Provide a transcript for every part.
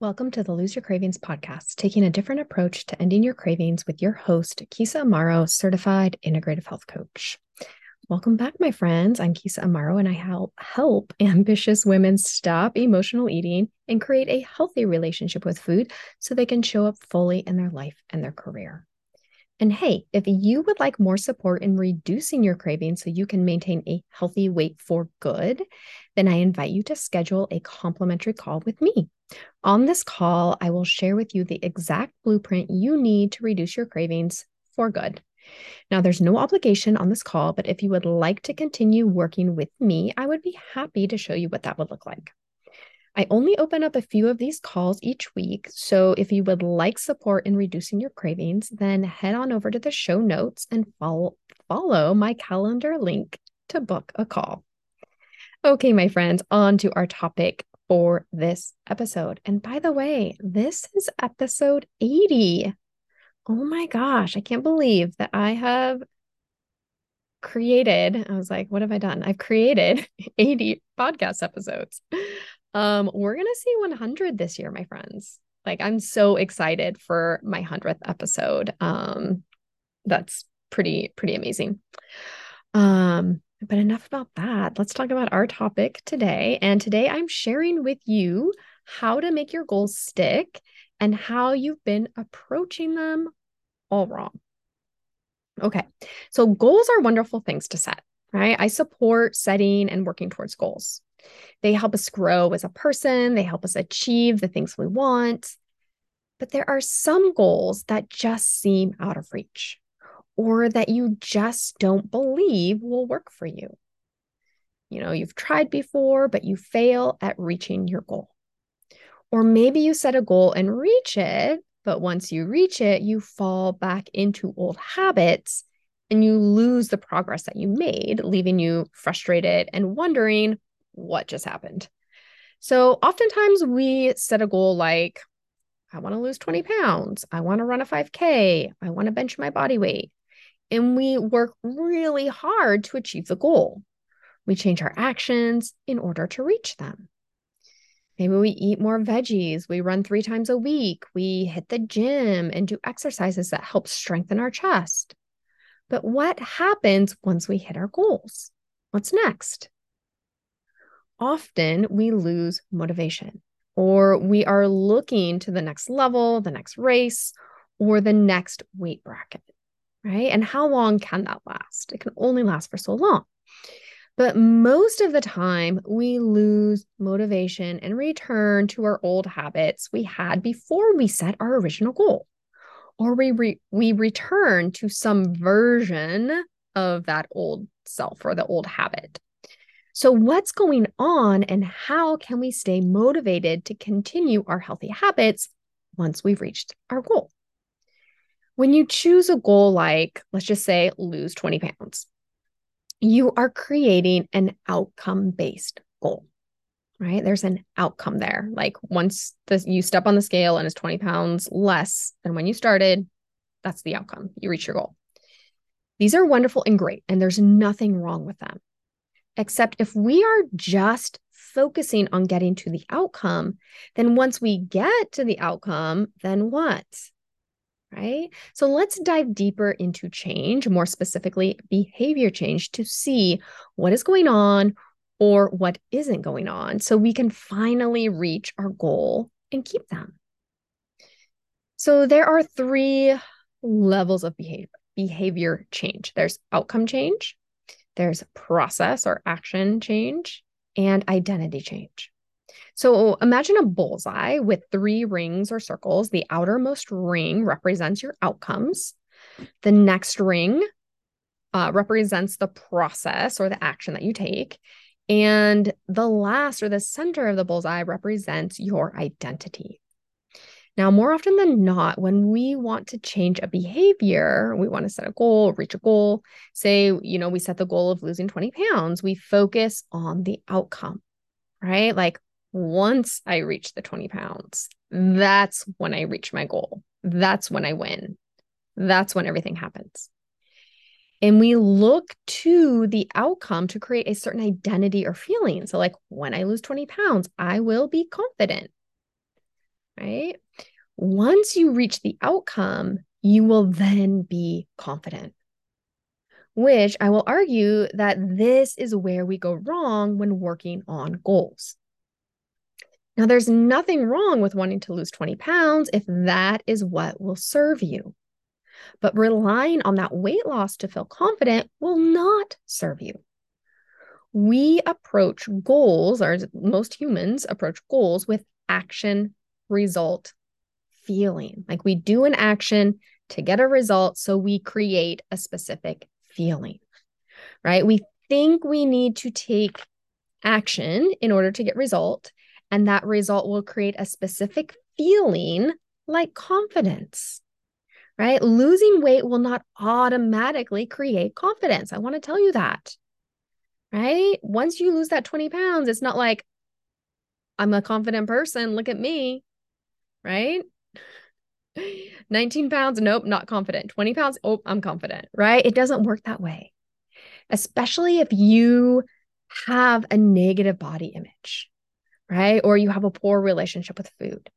Welcome to the Lose Your Cravings podcast, taking a different approach to ending your cravings with your host, Kisa Amaro, certified integrative health coach. Welcome back, my friends. I'm Kisa Amaro, and I help help ambitious women stop emotional eating and create a healthy relationship with food so they can show up fully in their life and their career. And hey, if you would like more support in reducing your cravings so you can maintain a healthy weight for good, then I invite you to schedule a complimentary call with me. On this call, I will share with you the exact blueprint you need to reduce your cravings for good. Now, there's no obligation on this call, but if you would like to continue working with me, I would be happy to show you what that would look like. I only open up a few of these calls each week. So if you would like support in reducing your cravings, then head on over to the show notes and follow, follow my calendar link to book a call. Okay, my friends, on to our topic for this episode. And by the way, this is episode 80. Oh my gosh, I can't believe that I have created, I was like, what have I done? I've created 80 podcast episodes. Um, we're going to see 100 this year, my friends. Like, I'm so excited for my 100th episode. Um, that's pretty, pretty amazing. Um, but enough about that. Let's talk about our topic today. And today I'm sharing with you how to make your goals stick and how you've been approaching them all wrong. Okay. So goals are wonderful things to set, right? I support setting and working towards goals. They help us grow as a person, they help us achieve the things we want. But there are some goals that just seem out of reach or that you just don't believe will work for you. You know, you've tried before, but you fail at reaching your goal. Or maybe you set a goal and reach it, but once you reach it, you fall back into old habits and you lose the progress that you made, leaving you frustrated and wondering what just happened. So, oftentimes we set a goal like, I want to lose 20 pounds. I want to run a 5K. I want to bench my body weight and we work really hard to achieve the goal. We change our actions in order to reach them. Maybe we eat more veggies, we run three times a week, we hit the gym and do exercises that help strengthen our chest. But what happens once we hit our goals? What's next? Often we lose motivation, or we are looking to the next level, the next race, or the next weight bracket right? And how long can that last? It can only last for so long. But most of the time, we lose motivation and return to our old habits we had before we set our original goal. Or we, re- we return to some version of that old self or the old habit. So, what's going on, and how can we stay motivated to continue our healthy habits once we've reached our goal? When you choose a goal like, let's just say, lose 20 pounds, you are creating an outcome based goal, right? There's an outcome there. Like once the, you step on the scale and it's 20 pounds less than when you started, that's the outcome. You reach your goal. These are wonderful and great, and there's nothing wrong with them. Except if we are just focusing on getting to the outcome, then once we get to the outcome, then what? Right? So let's dive deeper into change, more specifically, behavior change, to see what is going on or what isn't going on so we can finally reach our goal and keep them. So there are three levels of behavior behavior change. There's outcome change, there's process or action change, and identity change. So imagine a bullseye with three rings or circles. The outermost ring represents your outcomes. The next ring uh, represents the process or the action that you take. And the last or the center of the bullseye represents your identity. Now, more often than not, when we want to change a behavior, we want to set a goal, reach a goal. Say, you know, we set the goal of losing 20 pounds, we focus on the outcome, right? Like, once I reach the 20 pounds, that's when I reach my goal. That's when I win. That's when everything happens. And we look to the outcome to create a certain identity or feeling. So, like when I lose 20 pounds, I will be confident. right? Once you reach the outcome, you will then be confident. Which I will argue that this is where we go wrong when working on goals. Now, there's nothing wrong with wanting to lose 20 pounds if that is what will serve you. But relying on that weight loss to feel confident will not serve you. We approach goals, or most humans approach goals with action, result, feeling. Like we do an action to get a result, so we create a specific feeling, right? We think we need to take action in order to get result and that result will create a specific feeling like confidence, right? Losing weight will not automatically create confidence. I want to tell you that, right? Once you lose that 20 pounds, it's not like, I'm a confident person. Look at me, right? 19 pounds, nope, not confident. 20 pounds, oh, I'm confident, right? It doesn't work that way, especially if you have a negative body image right? Or you have a poor relationship with food.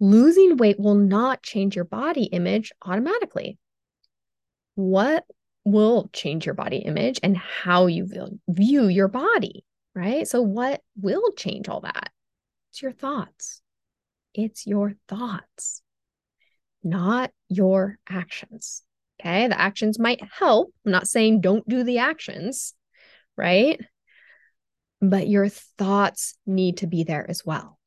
Losing weight will not change your body image automatically. What will change your body image and how you view your body, right? So, what will change all that? It's your thoughts. It's your thoughts, not your actions. Okay. The actions might help. I'm not saying don't do the actions, right? But your thoughts need to be there as well.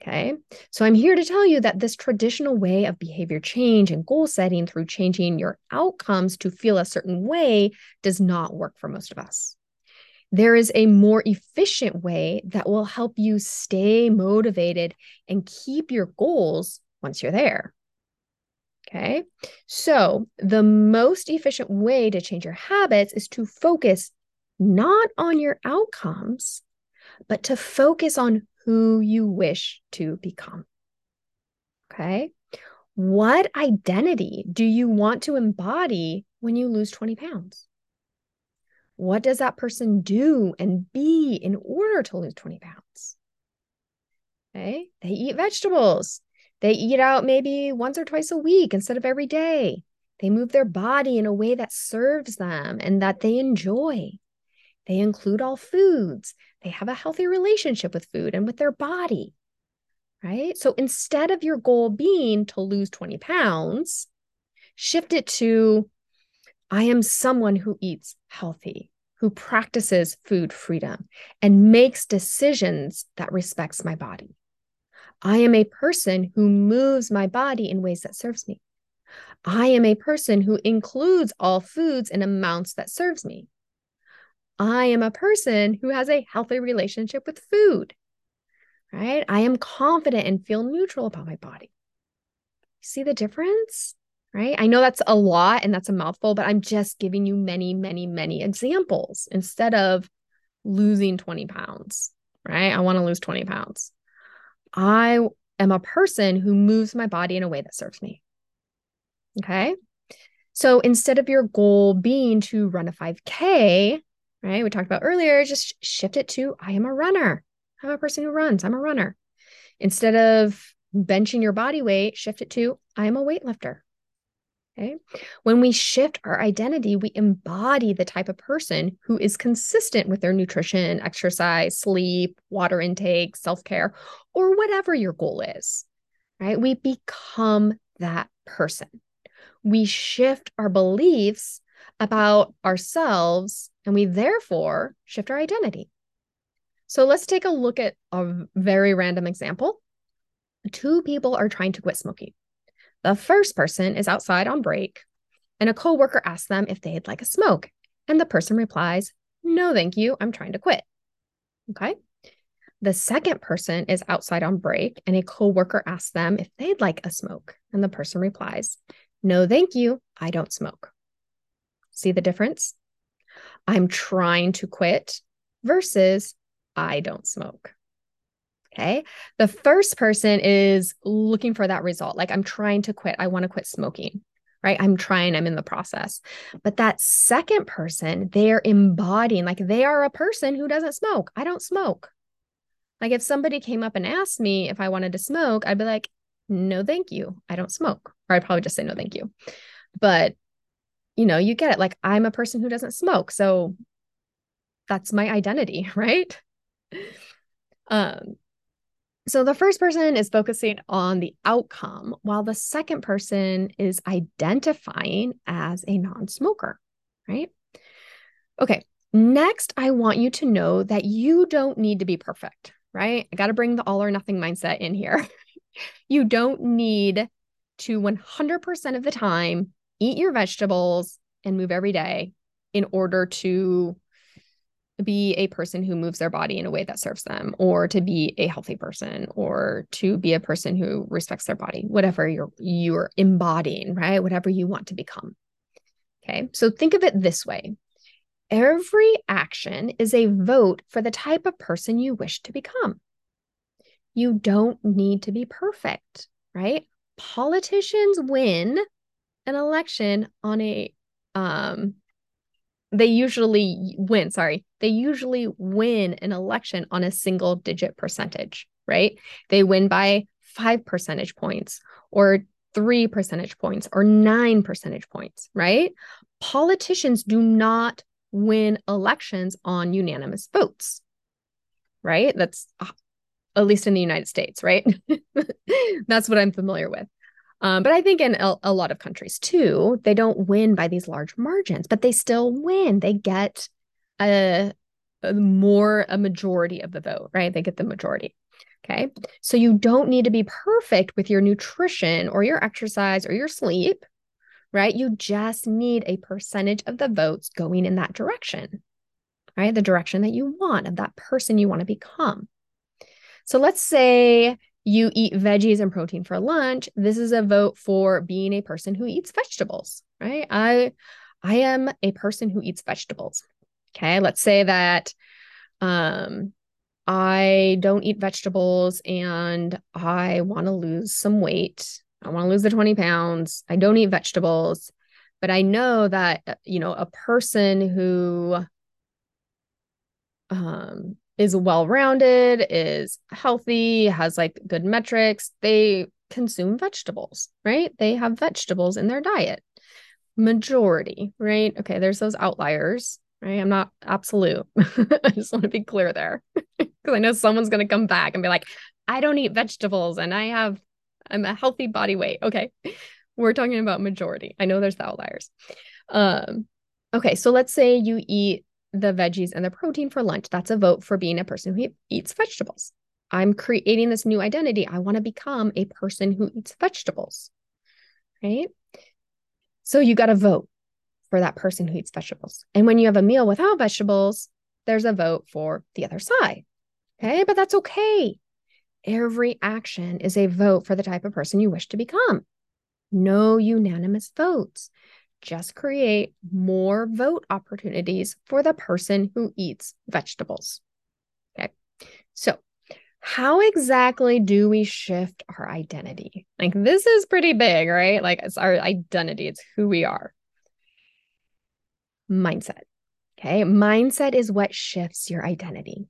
Okay. So I'm here to tell you that this traditional way of behavior change and goal setting through changing your outcomes to feel a certain way does not work for most of us. There is a more efficient way that will help you stay motivated and keep your goals once you're there. Okay. So the most efficient way to change your habits is to focus not on your outcomes, but to focus on who you wish to become. Okay. What identity do you want to embody when you lose 20 pounds? What does that person do and be in order to lose 20 pounds? Okay. They eat vegetables. They eat out maybe once or twice a week instead of every day. They move their body in a way that serves them and that they enjoy. They include all foods. They have a healthy relationship with food and with their body, right? So instead of your goal being to lose 20 pounds, shift it to I am someone who eats healthy, who practices food freedom and makes decisions that respects my body. I am a person who moves my body in ways that serves me. I am a person who includes all foods in amounts that serves me. I am a person who has a healthy relationship with food, right? I am confident and feel neutral about my body. See the difference? Right. I know that's a lot and that's a mouthful, but I'm just giving you many, many, many examples instead of losing 20 pounds. Right. I want to lose 20 pounds. I am a person who moves my body in a way that serves me. Okay. So instead of your goal being to run a 5K, right? We talked about earlier, just shift it to I am a runner. I'm a person who runs. I'm a runner. Instead of benching your body weight, shift it to I am a weightlifter. Okay. When we shift our identity, we embody the type of person who is consistent with their nutrition, exercise, sleep, water intake, self care, or whatever your goal is, right? We become that person. We shift our beliefs about ourselves and we therefore shift our identity. So let's take a look at a very random example. Two people are trying to quit smoking. The first person is outside on break, and a coworker asks them if they'd like a smoke. And the person replies, No, thank you. I'm trying to quit. Okay. The second person is outside on break, and a coworker asks them if they'd like a smoke. And the person replies, No, thank you. I don't smoke. See the difference? I'm trying to quit versus I don't smoke. Okay. The first person is looking for that result. Like, I'm trying to quit. I want to quit smoking, right? I'm trying, I'm in the process. But that second person, they're embodying, like, they are a person who doesn't smoke. I don't smoke. Like if somebody came up and asked me if I wanted to smoke, I'd be like, no, thank you. I don't smoke. Or I'd probably just say no, thank you. But, you know, you get it. Like I'm a person who doesn't smoke. So that's my identity, right? Um, so the first person is focusing on the outcome, while the second person is identifying as a non smoker, right? Okay, next, I want you to know that you don't need to be perfect, right? I got to bring the all or nothing mindset in here. you don't need to 100% of the time eat your vegetables and move every day in order to be a person who moves their body in a way that serves them or to be a healthy person or to be a person who respects their body whatever you're you're embodying right? Whatever you want to become. Okay so think of it this way. Every action is a vote for the type of person you wish to become. You don't need to be perfect right? Politicians win an election on a um they usually win, sorry, they usually win an election on a single digit percentage, right? They win by five percentage points or three percentage points or nine percentage points, right? Politicians do not win elections on unanimous votes, right? That's uh, at least in the United States, right? That's what I'm familiar with. Um, but I think in a, a, lot of countries too, they don't win by these large margins, but they still win. They get a, a more a majority of the vote, right? They get the majority. Okay. So you don't need to be perfect with your nutrition or your exercise or your sleep, right? You just need a percentage of the votes going in that direction, right? The direction that you want of that person you want to become. So let's say you eat veggies and protein for lunch, this is a vote for being a person who eats vegetables, right? I I am a person who eats vegetables. Okay, let's say that um I don't eat vegetables and I want to lose some weight. I want to lose the 20 pounds. I don't eat vegetables, but I know that uh, you know a person who um is well rounded, is healthy, has like good metrics, they consume vegetables, right? They have vegetables in their diet. Majority, right? Okay, there's those outliers, right? I'm not absolute. I just want to be clear there because I know someone's going to come back and be like, I don't eat vegetables and I have, I'm a healthy body weight. Okay. We're talking about majority. I know there's the outliers. Um, okay. So let's say you eat the veggies and the protein for lunch. That's a vote for being a person who eats vegetables. I'm creating this new identity. I want to become a person who eats vegetables. Right. So you got to vote for that person who eats vegetables. And when you have a meal without vegetables, there's a vote for the other side. Okay. But that's okay. Every action is a vote for the type of person you wish to become. No unanimous votes just create more vote opportunities for the person who eats vegetables. Okay. So, how exactly do we shift our identity? Like, this is pretty big, right? Like, it's our identity, it's who we are. Mindset. Okay. Mindset is what shifts your identity.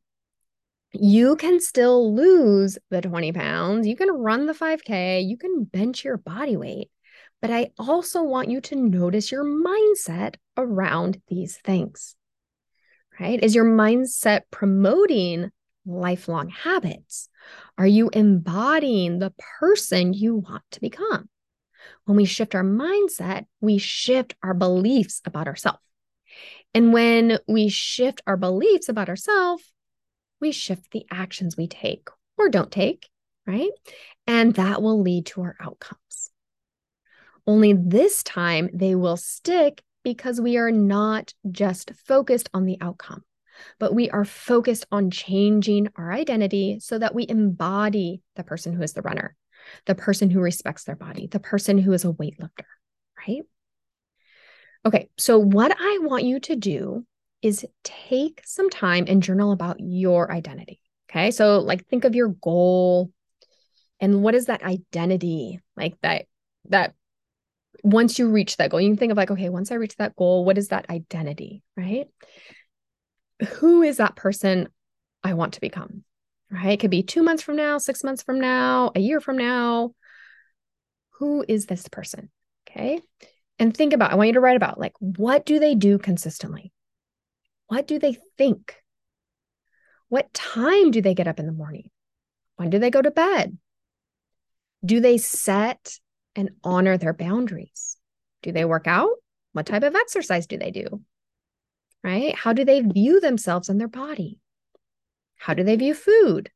You can still lose the 20 pounds. You can run the 5K. You can bench your body weight but I also want you to notice your mindset around these things, right? Is your mindset promoting lifelong habits? Are you embodying the person you want to become? When we shift our mindset, we shift our beliefs about ourselves. And when we shift our beliefs about ourselves, we shift the actions we take or don't take, right? And that will lead to our outcomes. Only this time they will stick because we are not just focused on the outcome, but we are focused on changing our identity so that we embody the person who is the runner, the person who respects their body, the person who is a weightlifter, right? Okay, so what I want you to do is take some time and journal about your identity. Okay, so like think of your goal and what is that identity like that that once you reach that goal, you can think of like, okay, once I reach that goal, what is that identity, right? Who is that person I want to become? right? It could be two months from now, six months from now, a year from now. Who is this person? Okay. And think about, I want you to write about like, what do they do consistently? What do they think? What time do they get up in the morning? When do they go to bed? Do they set and honor their boundaries? Do they work out? What type of exercise do they do? Right? How do they view themselves and their body? How do they view food?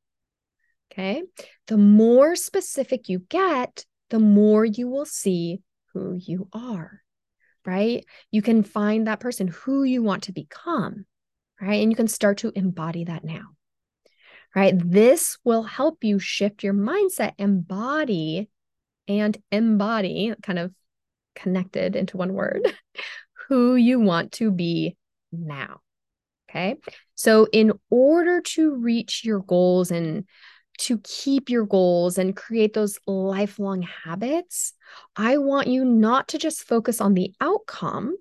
Okay. The more specific you get, the more you will see who you are, right? You can find that person who you want to become, right? And you can start to embody that now, right? This will help you shift your mindset, embody and embody, kind of connected into one word, who you want to be now. Okay. So, in order to reach your goals and to keep your goals and create those lifelong habits, I want you not to just focus on the outcome,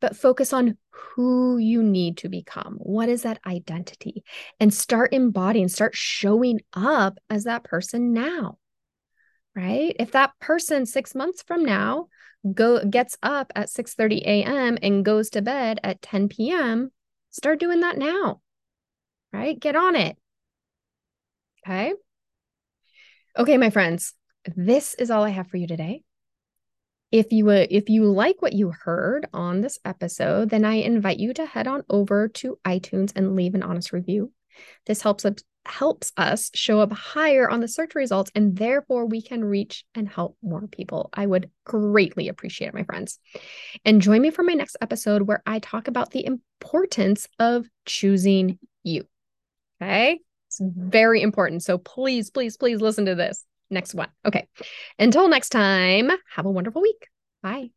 but focus on who you need to become. What is that identity? And start embodying, start showing up as that person now. Right? If that person 6 months from now go gets up at 6:30 a.m. and goes to bed at 10 p.m., start doing that now. Right? Get on it. Okay. Okay, my friends, this is all I have for you today. If you uh, if you like what you heard on this episode, then I invite you to head on over to iTunes and leave an honest review. This helps helps us show up higher on the search results and therefore we can reach and help more people. I would greatly appreciate it, my friends. And join me for my next episode where I talk about the importance of choosing you. Okay? It's very important. So please, please, please listen to this next one. Okay. Until next time, have a wonderful week. Bye.